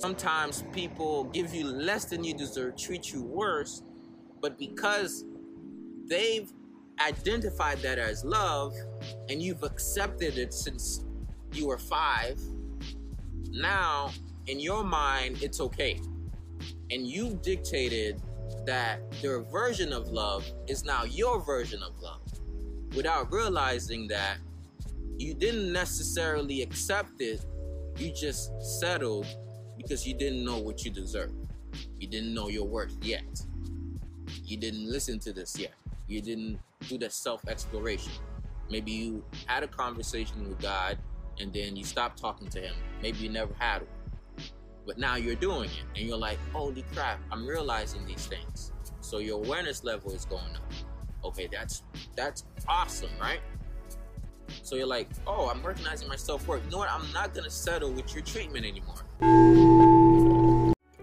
Sometimes people give you less than you deserve, treat you worse, but because they've identified that as love and you've accepted it since you were five, now in your mind it's okay. And you've dictated that their version of love is now your version of love without realizing that you didn't necessarily accept it, you just settled because you didn't know what you deserve. You didn't know your worth yet. You didn't listen to this yet. You didn't do the self exploration. Maybe you had a conversation with God and then you stopped talking to Him. Maybe you never had one. But now you're doing it and you're like, holy crap, I'm realizing these things. So your awareness level is going up. Okay, that's that's awesome, right? So you're like, oh, I'm recognizing my self worth. You know what? I'm not gonna settle with your treatment anymore.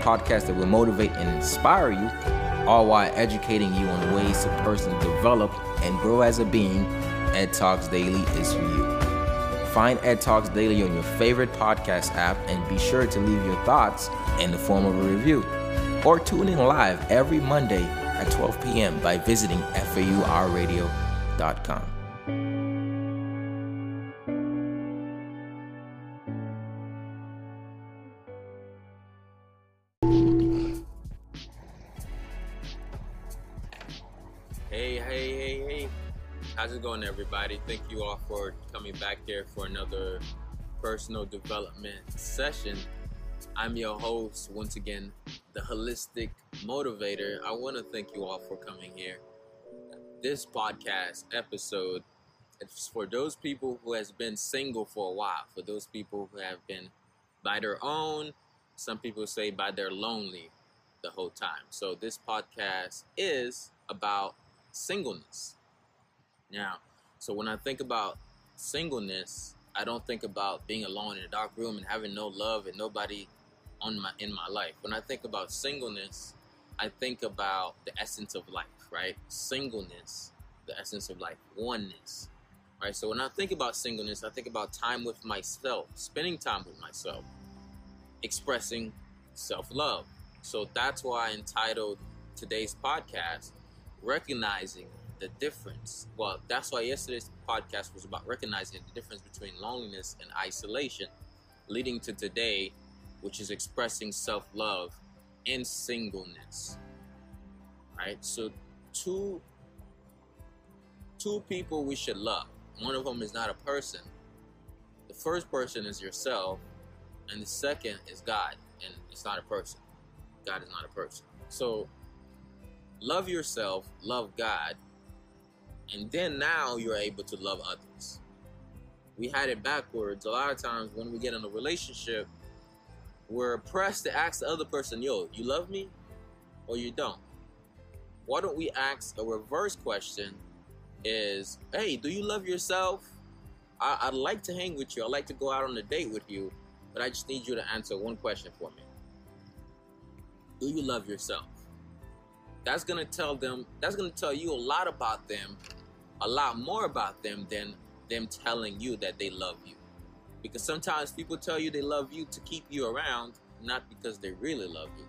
podcast that will motivate and inspire you, all while educating you on ways to personally develop and grow as a being, Ed Talks Daily is for you. Find Ed Talks Daily on your favorite podcast app and be sure to leave your thoughts in the form of a review. Or tune in live every Monday at 12 p.m. by visiting FAURadio.com. How's it going, everybody? Thank you all for coming back here for another personal development session. I'm your host, once again, the Holistic Motivator. I want to thank you all for coming here. This podcast episode is for those people who has been single for a while, for those people who have been by their own, some people say by their lonely the whole time. So this podcast is about singleness. Now, so when I think about singleness, I don't think about being alone in a dark room and having no love and nobody on my in my life. When I think about singleness, I think about the essence of life, right? Singleness, the essence of life, oneness. Right? So when I think about singleness, I think about time with myself, spending time with myself, expressing self-love. So that's why I entitled today's podcast recognizing the difference. Well, that's why yesterday's podcast was about recognizing the difference between loneliness and isolation, leading to today, which is expressing self love in singleness. Right? So, two, two people we should love. One of them is not a person. The first person is yourself, and the second is God, and it's not a person. God is not a person. So, love yourself, love God, and then now you're able to love others. We had it backwards. A lot of times when we get in a relationship, we're pressed to ask the other person, yo, you love me or you don't? Why don't we ask a reverse question is, hey, do you love yourself? I- would like to hang with you. I'd like to go out on a date with you, but I just need you to answer one question for me. Do you love yourself? That's gonna tell them, that's gonna tell you a lot about them a lot more about them than them telling you that they love you. Because sometimes people tell you they love you to keep you around, not because they really love you.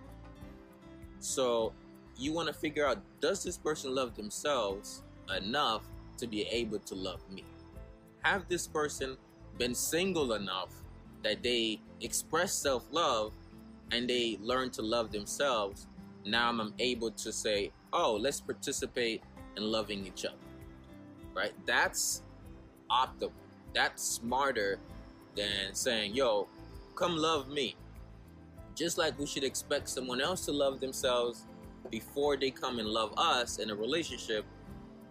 So you want to figure out does this person love themselves enough to be able to love me? Have this person been single enough that they express self love and they learn to love themselves? Now I'm able to say, oh, let's participate in loving each other right? That's optimal. That's smarter than saying, yo, come love me. Just like we should expect someone else to love themselves before they come and love us in a relationship,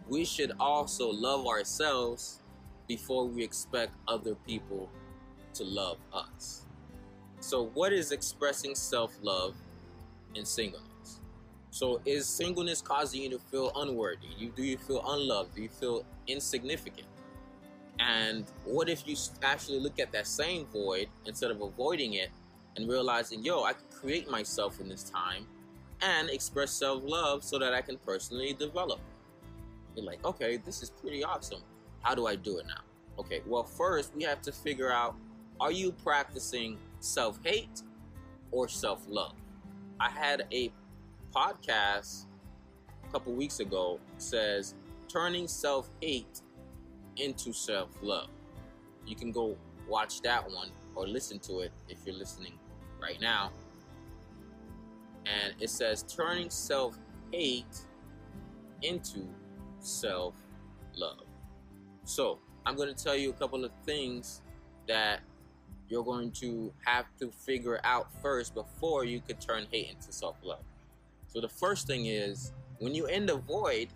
we should also love ourselves before we expect other people to love us. So, what is expressing self love in singleness? So, is singleness causing you to feel unworthy? You, do you feel unloved? Do you feel insignificant? And what if you actually look at that same void instead of avoiding it and realizing, yo, I can create myself in this time and express self love so that I can personally develop? You're like, okay, this is pretty awesome. How do I do it now? Okay, well, first we have to figure out are you practicing self hate or self love? I had a podcast a couple weeks ago says turning self hate into self love. You can go watch that one or listen to it if you're listening right now. And it says turning self hate into self love. So, I'm going to tell you a couple of things that you're going to have to figure out first before you could turn hate into self love. So, the first thing is when you're in the void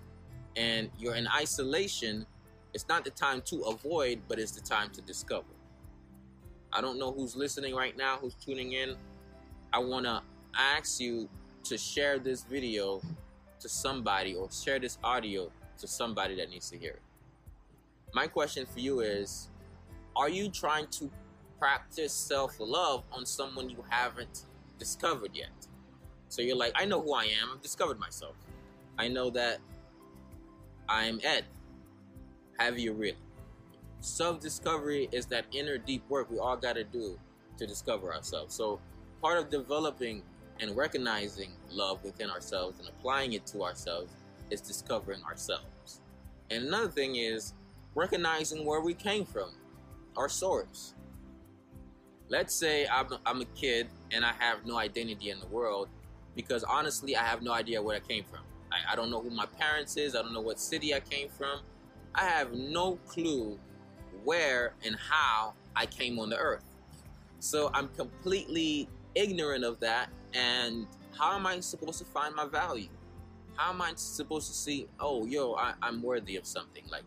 and you're in isolation, it's not the time to avoid, but it's the time to discover. I don't know who's listening right now, who's tuning in. I want to ask you to share this video to somebody or share this audio to somebody that needs to hear it. My question for you is Are you trying to practice self love on someone you haven't discovered yet? So you're like, I know who I am, I've discovered myself. I know that I'm Ed. Have you really? Self discovery is that inner deep work we all got to do to discover ourselves. So, part of developing and recognizing love within ourselves and applying it to ourselves is discovering ourselves. And another thing is recognizing where we came from, our source. Let's say I'm, I'm a kid and I have no identity in the world because honestly, I have no idea where I came from. I, I don't know who my parents is. I don't know what city I came from. I have no clue where and how I came on the earth. So I'm completely ignorant of that. And how am I supposed to find my value? How am I supposed to see, oh, yo, I, I'm worthy of something? Like,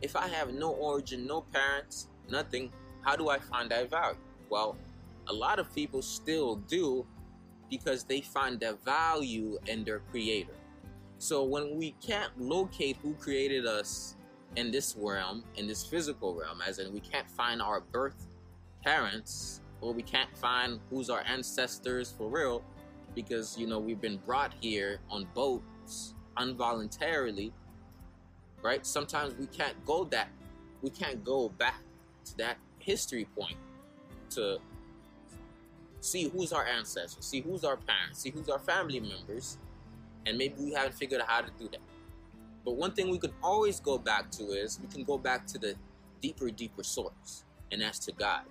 if I have no origin, no parents, nothing, how do I find that value? Well, a lot of people still do because they find their value in their creator. So when we can't locate who created us in this realm, in this physical realm, as in we can't find our birth parents, or we can't find who's our ancestors for real, because you know we've been brought here on boats involuntarily, right? Sometimes we can't go that, we can't go back to that history point to see who's our ancestors, see who's our parents, see who's our family members, and maybe we haven't figured out how to do that. But one thing we can always go back to is we can go back to the deeper, deeper source, and that's to God.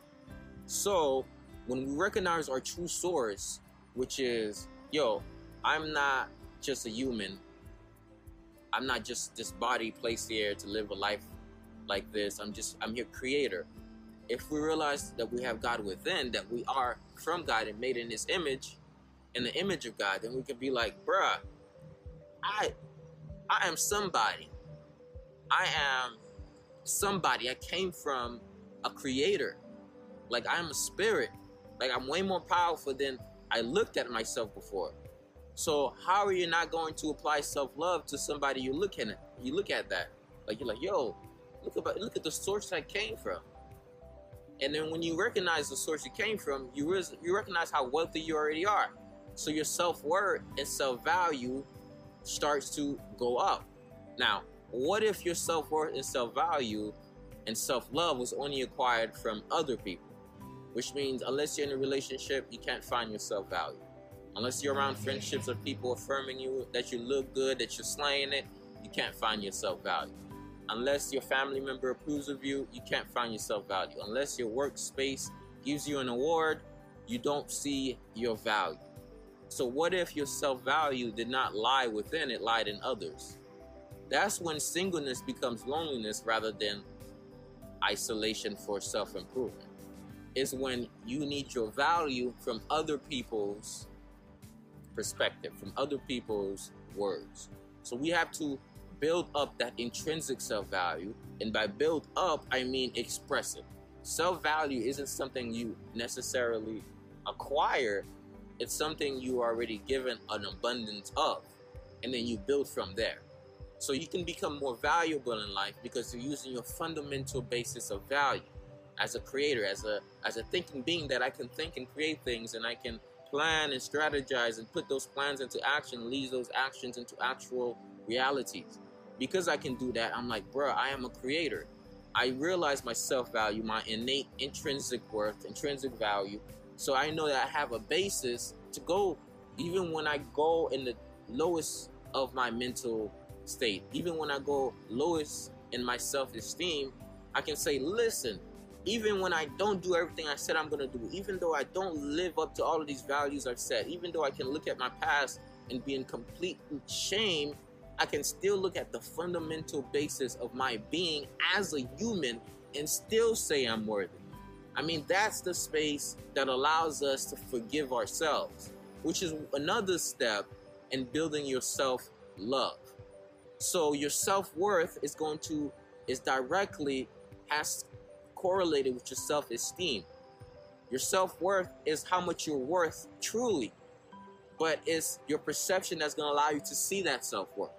So when we recognize our true source, which is, yo, I'm not just a human. I'm not just this body placed here to live a life like this. I'm just, I'm here creator. If we realize that we have God within, that we are from God and made in his image, in the image of God, then we can be like, bruh, I I am somebody. I am somebody. I came from a creator. Like I'm a spirit. Like I'm way more powerful than I looked at myself before. So how are you not going to apply self-love to somebody you look at? You look at that. Like you're like, yo, look about look at the source I came from. And then when you recognize the source you came from, you you recognize how wealthy you already are. So your self-worth and self-value starts to go up. Now, what if your self worth and self value and self love was only acquired from other people? Which means, unless you're in a relationship, you can't find your self value. Unless you're around friendships of people affirming you that you look good, that you're slaying it, you can't find your self value. Unless your family member approves of you, you can't find yourself value. Unless your workspace gives you an award, you don't see your value. So, what if your self value did not lie within, it lied in others? That's when singleness becomes loneliness rather than isolation for self improvement. Is when you need your value from other people's perspective, from other people's words. So, we have to build up that intrinsic self value. And by build up, I mean express it. Self value isn't something you necessarily acquire, it's something you are already given an abundance of, and then you build from there. So you can become more valuable in life because you're using your fundamental basis of value as a creator, as a as a thinking being that I can think and create things and I can plan and strategize and put those plans into action, lead those actions into actual realities. Because I can do that, I'm like, bruh, I am a creator. I realize my self value, my innate intrinsic worth, intrinsic value. So I know that I have a basis to go, even when I go in the lowest of my mental state, even when I go lowest in my self esteem, I can say, listen, even when I don't do everything I said I'm to do, even though I don't live up to all of these values I've set, even though I can look at my past and be in complete shame, I can still look at the fundamental basis of my being as a human and still say I'm worthy. I mean, that's the space that allows us to forgive ourselves, which is another step in building your self love. So your self worth is going to is directly has correlated with your self esteem. Your self worth is how much you're worth truly, but it's your perception that's going to allow you to see that self worth.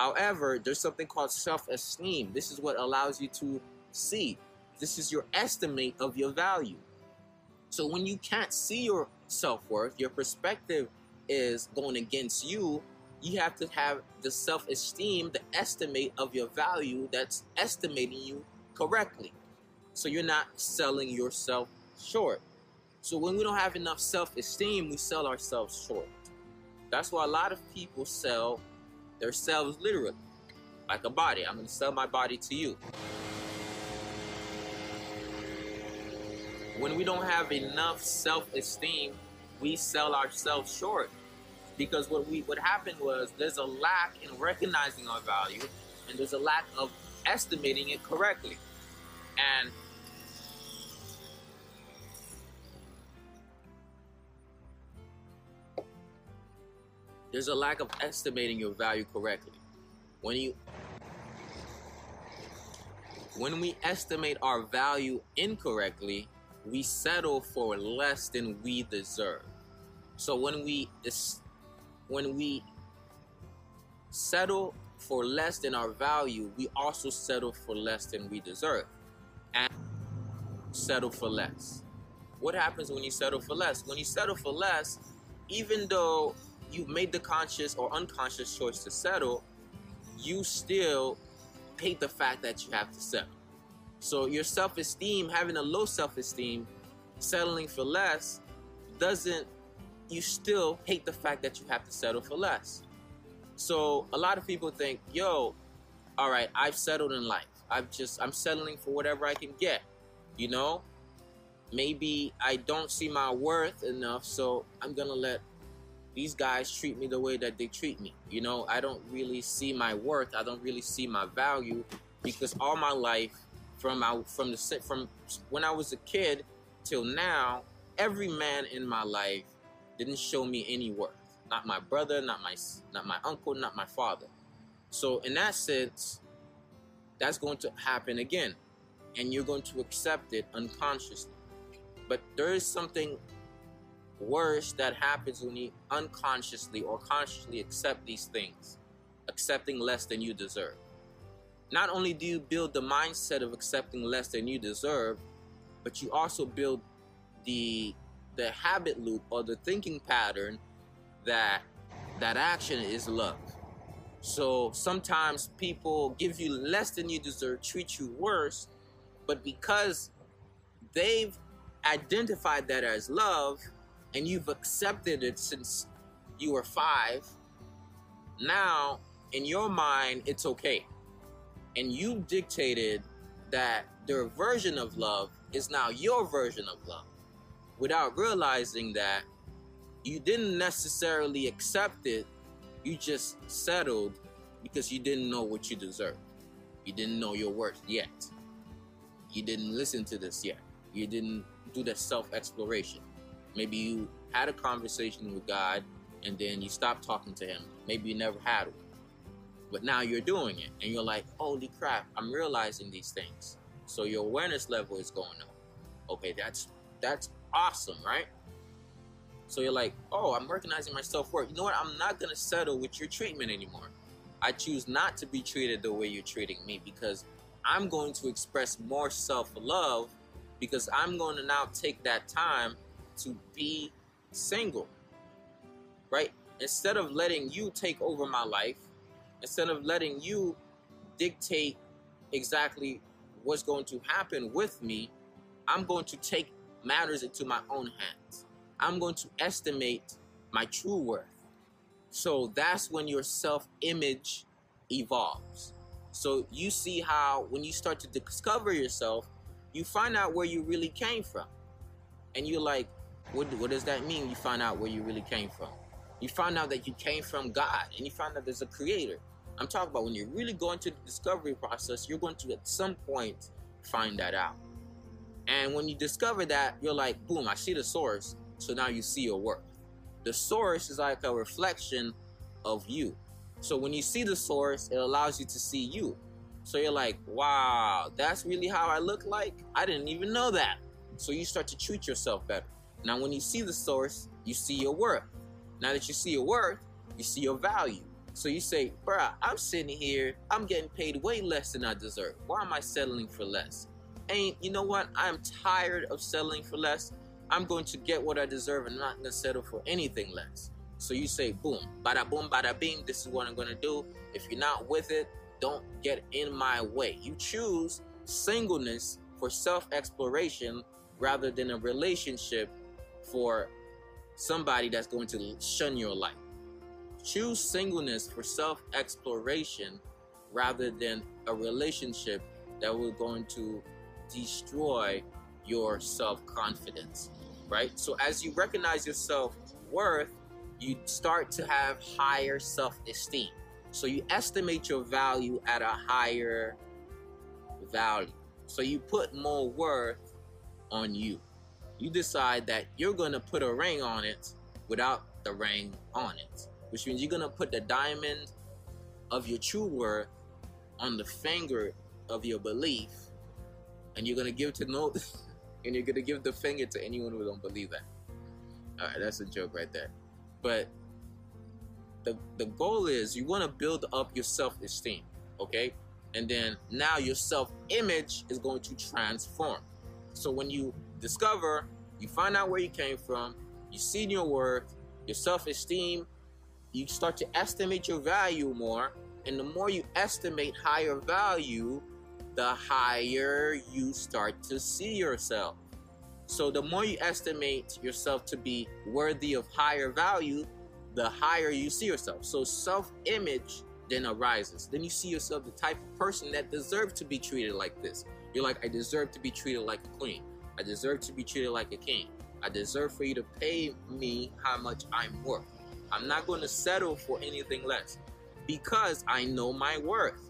However, there's something called self esteem. This is what allows you to see. This is your estimate of your value. So when you can't see your self worth, your perspective is going against you, you have to have the self esteem, the estimate of your value that's estimating you correctly. So you're not selling yourself short. So when we don't have enough self esteem, we sell ourselves short. That's why a lot of people sell themselves literally, like a body. I'm going to sell my body to you. When we don't have enough self esteem, we sell ourselves short because what we what happened was there's a lack in recognizing our value and there's a lack of estimating it correctly and there's a lack of estimating your value correctly when you when we estimate our value incorrectly we settle for less than we deserve so when we when we settle for less than our value, we also settle for less than we deserve. And settle for less. What happens when you settle for less? When you settle for less, even though you made the conscious or unconscious choice to settle, you still hate the fact that you have to settle. So your self esteem, having a low self esteem, settling for less, doesn't you still hate the fact that you have to settle for less. So a lot of people think, yo, all right, I've settled in life. I've just I'm settling for whatever I can get. You know? Maybe I don't see my worth enough, so I'm gonna let these guys treat me the way that they treat me. You know, I don't really see my worth. I don't really see my value because all my life, from I, from the from when I was a kid till now, every man in my life didn't show me any worth. Not my brother, not my not my uncle, not my father. So in that sense, that's going to happen again. And you're going to accept it unconsciously. But there is something worse that happens when you unconsciously or consciously accept these things, accepting less than you deserve. Not only do you build the mindset of accepting less than you deserve, but you also build the the habit loop or the thinking pattern that that action is love. So sometimes people give you less than you deserve, treat you worse, but because they've identified that as love and you've accepted it since you were five, now in your mind it's okay. And you dictated that their version of love is now your version of love without realizing that you didn't necessarily accept it, you just settled because you didn't know what you deserved. You didn't know your worth yet. You didn't listen to this yet. You didn't do that self exploration. Maybe you had a conversation with God and then you stopped talking to Him. Maybe you never had one. But now you're doing it and you're like, holy crap, I'm realizing these things. So your awareness level is going up. Okay, that's that's awesome, right? So you're like, oh, I'm recognizing my self worth. You know what? I'm not gonna settle with your treatment anymore. I choose not to be treated the way you're treating me because I'm going to express more self love because I'm going to now take that time to be single, right? Instead of letting you take over my life, instead of letting you dictate exactly what's going to happen with me, I'm going to take matters into my own hands. I'm going to estimate my true worth. So that's when your self image evolves. So you see how when you start to discover yourself, you find out where you really came from. And you're like, what, what does that mean? You find out where you really came from. You find out that you came from God and you find out there's a creator. I'm talking about when you're really going to the discovery process, you're going to at some point find that out. And when you discover that, you're like, boom, I see the source. So now you see your worth. The source is like a reflection of you. So when you see the source, it allows you to see you. So you're like, wow, that's really how I look like? I didn't even know that. So you start to treat yourself better. Now, when you see the source, you see your worth. Now that you see your worth, you see your value. So you say, bruh, I'm sitting here, I'm getting paid way less than I deserve. Why am I settling for less? And you know what? I'm tired of settling for less. I'm going to get what I deserve and not gonna settle for anything less. So you say, boom, bada boom, bada bing, this is what I'm gonna do. If you're not with it, don't get in my way. You choose singleness for self exploration rather than a relationship for somebody that's going to shun your life. Choose singleness for self exploration rather than a relationship that will going to destroy your self confidence right? So as you recognize your self worth, you start to have higher self esteem. So you estimate your value at a higher value. So you put more worth on you. You decide that you're going to put a ring on it without the ring on it, which means you're going to put the diamond of your true worth on the finger of your belief and you're going to give to no and you're gonna give the finger to anyone who don't believe that. All right, that's a joke right there. But the the goal is you want to build up your self esteem, okay? And then now your self image is going to transform. So when you discover, you find out where you came from, you see your worth, your self esteem, you start to estimate your value more. And the more you estimate higher value, the higher you start to see yourself. So the more you estimate yourself to be worthy of higher value, the higher you see yourself. So self-image then arises. Then you see yourself the type of person that deserves to be treated like this. You're like, I deserve to be treated like a queen. I deserve to be treated like a king. I deserve for you to pay me how much I'm worth. I'm not going to settle for anything less because I know my worth.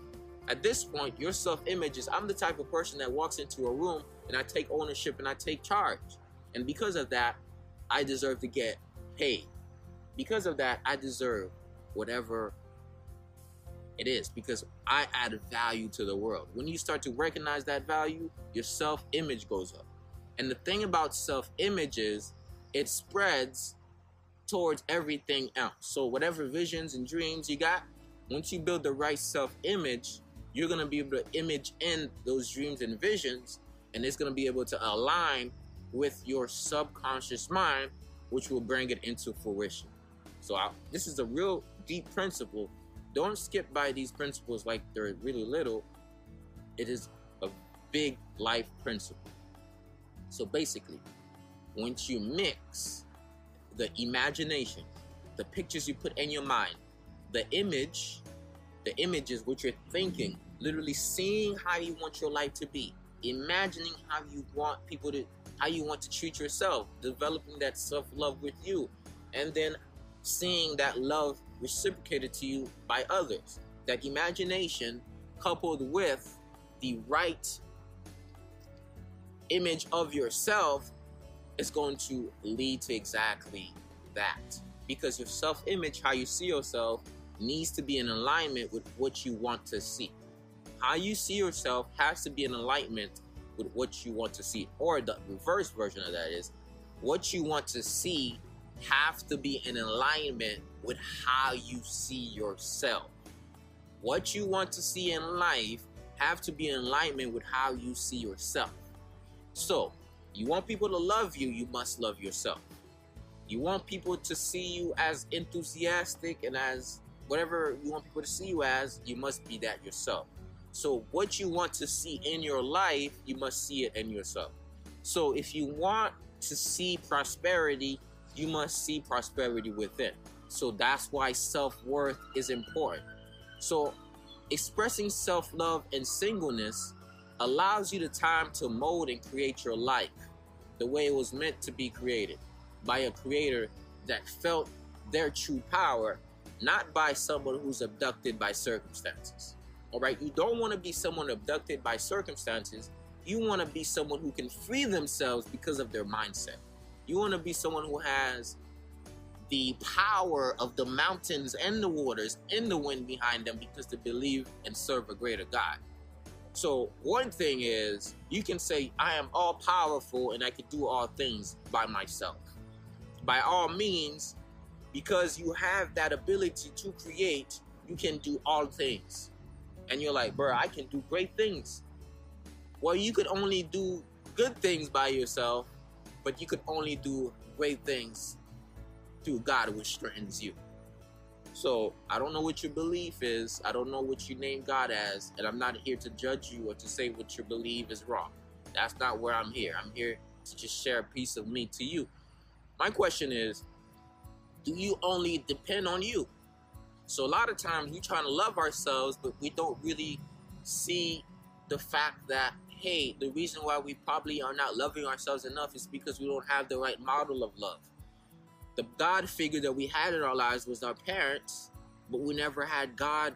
At this point, your self image is I'm the type of person that walks into a room and I take ownership and I take charge. And because of that, I deserve to get paid. Because of that, I deserve whatever it is because I add value to the world. When you start to recognize that value, your self image goes up. And the thing about self image is it spreads towards everything else. So, whatever visions and dreams you got, once you build the right self image, you're going to be able to image in those dreams and visions, and it's going to be able to align with your subconscious mind, which will bring it into fruition. So, I, this is a real deep principle. Don't skip by these principles like they're really little. It is a big life principle. So, basically, once you mix the imagination, the pictures you put in your mind, the image the images, what you're thinking, literally seeing how you want your life to be, imagining how you want people to, how you want to treat yourself, developing that self love with you, and then seeing that love reciprocated to you by others. That imagination coupled with the right image of yourself is going to lead to exactly that. Because your self image, how you see yourself, needs to be in alignment with what you want to see. How you see yourself has to be in alignment with what you want to see. Or the reverse version of that is what you want to see have to be in alignment with how you see yourself. What you want to see in life have to be in alignment with how you see yourself. So, you want people to love you, you must love yourself. You want people to see you as enthusiastic and as whatever you want people to see you as, you must be that yourself. So, what you want to see in your life, you must see it in yourself. So, if you want to see prosperity, you must see prosperity within. So, that's why self worth is important. So, expressing self love and singleness allows you the time to mold and create your life the way it was meant to be created by a creator that felt their true power, not by someone who's abducted by circumstances. All right, you don't want to be someone abducted by circumstances. You want to be someone who can free themselves because of their mindset. You want to be someone who has the power of the mountains and the waters and the wind behind them because they believe and serve a greater God. So, one thing is you can say, I am all powerful and I can do all things by myself. By all means, because you have that ability to create, you can do all things and you're like, bro, I can do great things. Well, you could only do good things by yourself, but you could only do great things through God, which strengthens you. So I don't know what your belief is. I don't know what you name God as, and I'm not here to judge you or to say what your belief is wrong. That's not where I'm here. I'm here to just share a piece of me to you. My question is, do you only depend on you? So a lot of times we trying to love ourselves, but we don't really see the fact that hey, the reason why we probably are not loving ourselves enough is because we don't have the right model of love. The God figure that we had in our lives was our parents, but we never had God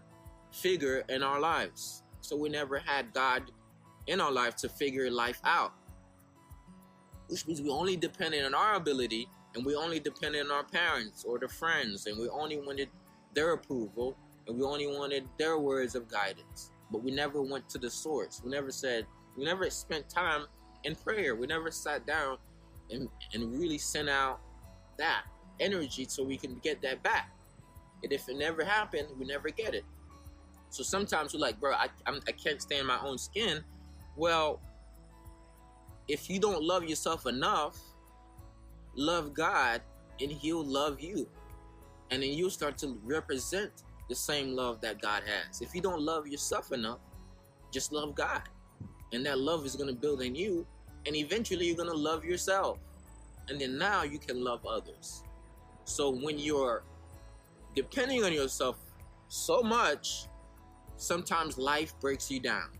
figure in our lives. So we never had God in our life to figure life out. Which means we only depended on our ability and we only depended on our parents or the friends and we only wanted their approval and we only wanted their words of guidance. But we never went to the source. We never said, we never spent time in prayer. We never sat down and, and really sent out that energy so we can get that back. And if it never happened, we never get it. So sometimes we're like, bro, I, I'm, I can't stay in my own skin. Well, if you don't love yourself enough, love God and He'll love you and then you'll start to represent the same love that God has. If you don't love yourself enough, just love God. And that love is going to build in you, and eventually you're going to love yourself. And then now you can love others. So when you're depending on yourself so much, sometimes life breaks you down.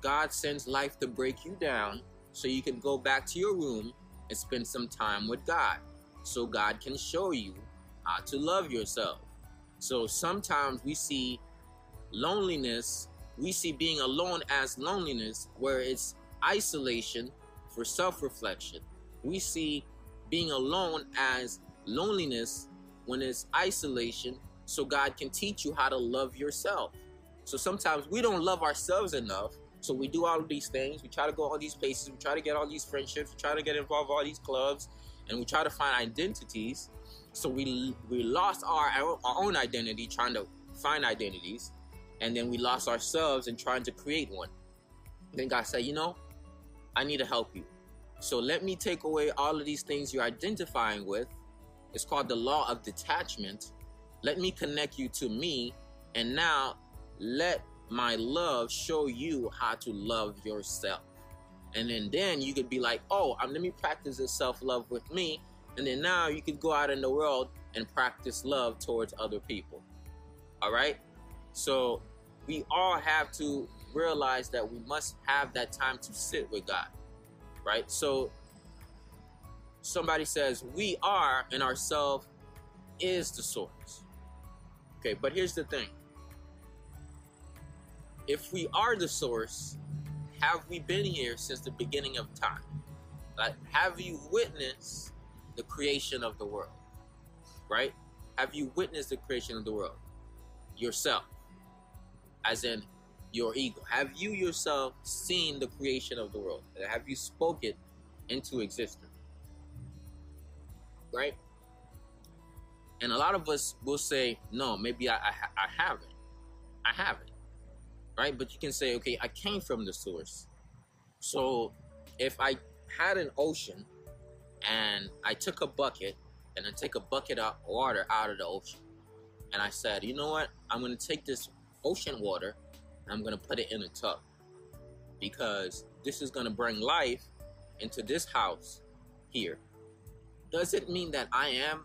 God sends life to break you down so you can go back to your room and spend some time with God. So God can show you how to love yourself. So sometimes we see loneliness, we see being alone as loneliness, where it's isolation for self reflection. We see being alone as loneliness when it's isolation, so God can teach you how to love yourself. So sometimes we don't love ourselves enough. So we do all of these things. We try to go all these places. We try to get all these friendships. We try to get involved all these clubs, and we try to find identities. So we we lost our our own identity trying to find identities, and then we lost ourselves in trying to create one. Then God said, you know, I need to help you. So let me take away all of these things you're identifying with. It's called the law of detachment. Let me connect you to me, and now let my love show you how to love yourself. And then, then you could be like, oh, I'm, let me practice this self love with me and then now you could go out in the world and practice love towards other people. All right? So we all have to realize that we must have that time to sit with God. Right? So somebody says, We are and ourself is the source. Okay, but here's the thing. If we are the source, have we been here since the beginning of time? Like, have you witnessed the creation of the world, right? Have you witnessed the creation of the world yourself? As in your ego. Have you yourself seen the creation of the world? Have you spoke it into existence? right? And a lot of us will say, no, maybe I, I, I haven't. I haven't, right? But you can say, okay, I came from the source. So if I had an ocean and I took a bucket and I take a bucket of water out of the ocean, and I said, you know what? I'm going to take this ocean water I'm going to put it in a tub because this is going to bring life into this house here. Does it mean that I am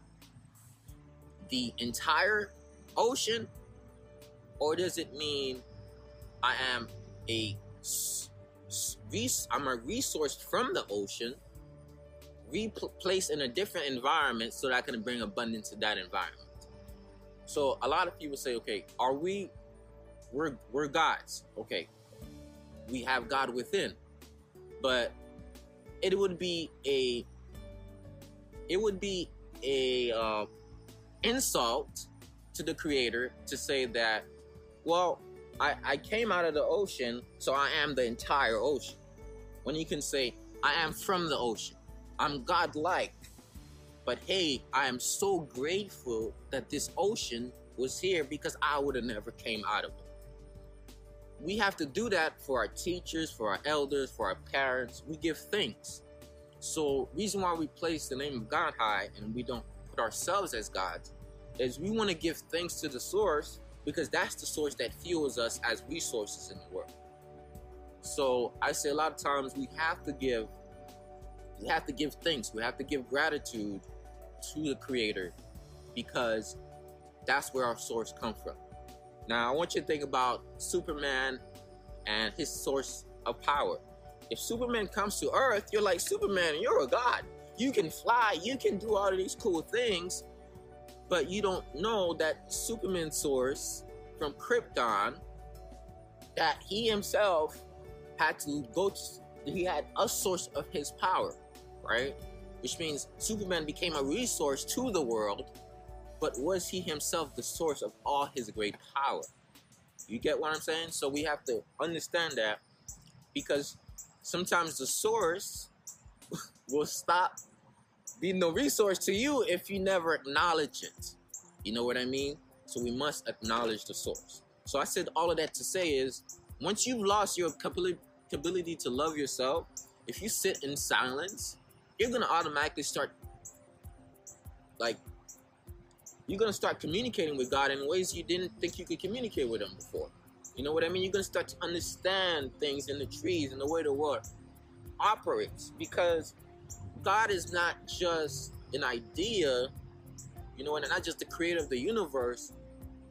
the entire ocean or does it mean I am a I'm a resource from the ocean replaced in a different environment so that I can bring abundance to that environment. So a lot of people say, okay, are we we're we're gods. Okay. We have God within. But it would be a it would be a uh, insult to the creator to say that well I, I came out of the ocean so i am the entire ocean when you can say i am from the ocean i'm godlike but hey i am so grateful that this ocean was here because i would have never came out of it we have to do that for our teachers for our elders for our parents we give thanks so, reason why we place the name of God high and we don't put ourselves as gods is we want to give thanks to the source because that's the source that fuels us as resources in the world. So, I say a lot of times we have to give we have to give thanks. We have to give gratitude to the creator because that's where our source comes from. Now, I want you to think about Superman and his source of power. If Superman comes to Earth, you're like, Superman, you're a god. You can fly, you can do all of these cool things, but you don't know that Superman source from Krypton, that he himself had to go to, he had a source of his power, right? Which means Superman became a resource to the world, but was he himself the source of all his great power? You get what I'm saying? So we have to understand that because sometimes the source will stop being the resource to you if you never acknowledge it. You know what I mean? So we must acknowledge the source. So I said all of that to say is once you've lost your ability to love yourself, if you sit in silence, you're gonna automatically start like you're gonna start communicating with God in ways you didn't think you could communicate with him before. You know what I mean? You're gonna start to understand things in the trees and the way the world operates because God is not just an idea, you know, and not just the creator of the universe,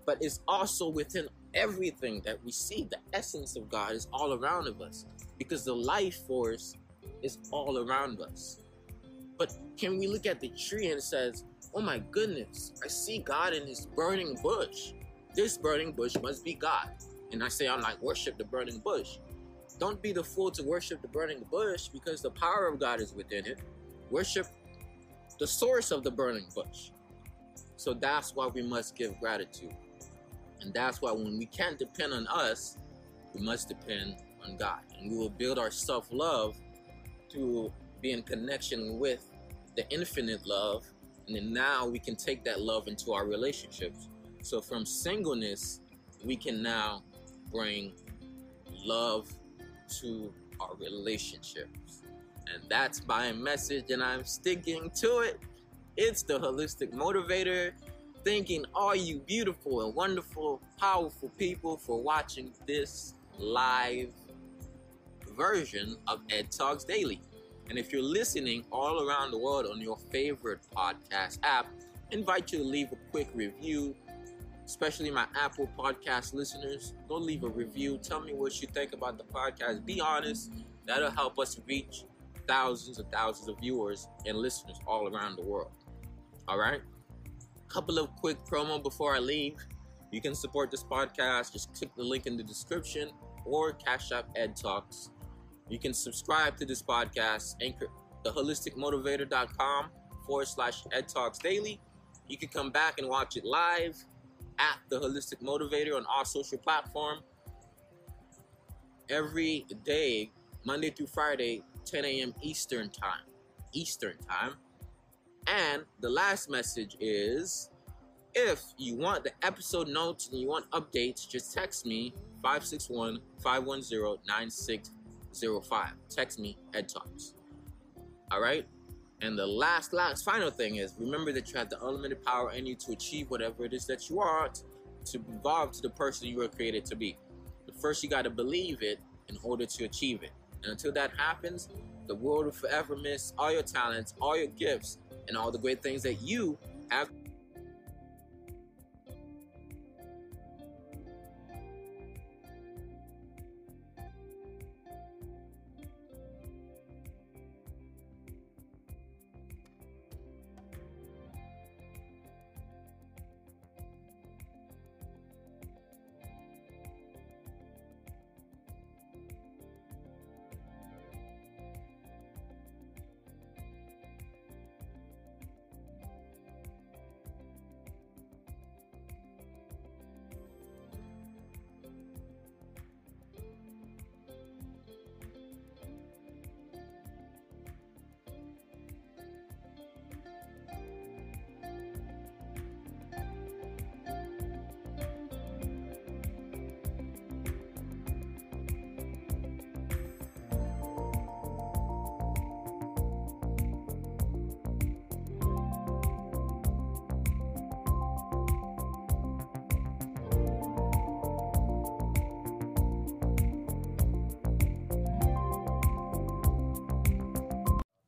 but it's also within everything that we see. The essence of God is all around of us because the life force is all around us. But can we look at the tree and it says, "Oh my goodness, I see God in this burning bush. This burning bush must be God." and I say I'm like worship the burning bush. Don't be the fool to worship the burning bush because the power of God is within it. Worship the source of the burning bush. So that's why we must give gratitude. And that's why when we can't depend on us, we must depend on God. And we will build our self love to be in connection with the infinite love. And then now we can take that love into our relationships. So from singleness, we can now bring love to our relationships. And that's my message, and I'm sticking to it. It's the Holistic Motivator. Thanking all you beautiful and wonderful, powerful people for watching this live version of Ed Talks Daily. And if you're listening all around the world on your favorite podcast app, invite you to leave a quick review especially my Apple Podcast listeners. Go leave a review. Tell me what you think about the podcast. Be honest. That'll help us reach thousands and thousands of viewers and listeners all around the world. All right? Couple of quick promo before I leave. You can support this podcast. Just click the link in the description or Cash App Ed Talks. You can subscribe to this podcast, anchor theholisticmotivator.com forward slash Ed Talks Daily. You can come back and watch it live at the Holistic Motivator on our social platform every day, Monday through Friday, 10 a.m. Eastern Time. Eastern Time. And the last message is if you want the episode notes and you want updates, just text me 561 510 9605. Text me Ed Talks. All right? And the last, last, final thing is remember that you have the unlimited power in you to achieve whatever it is that you want to evolve to the person you were created to be. But first, you got to believe it in order to achieve it. And until that happens, the world will forever miss all your talents, all your gifts, and all the great things that you have.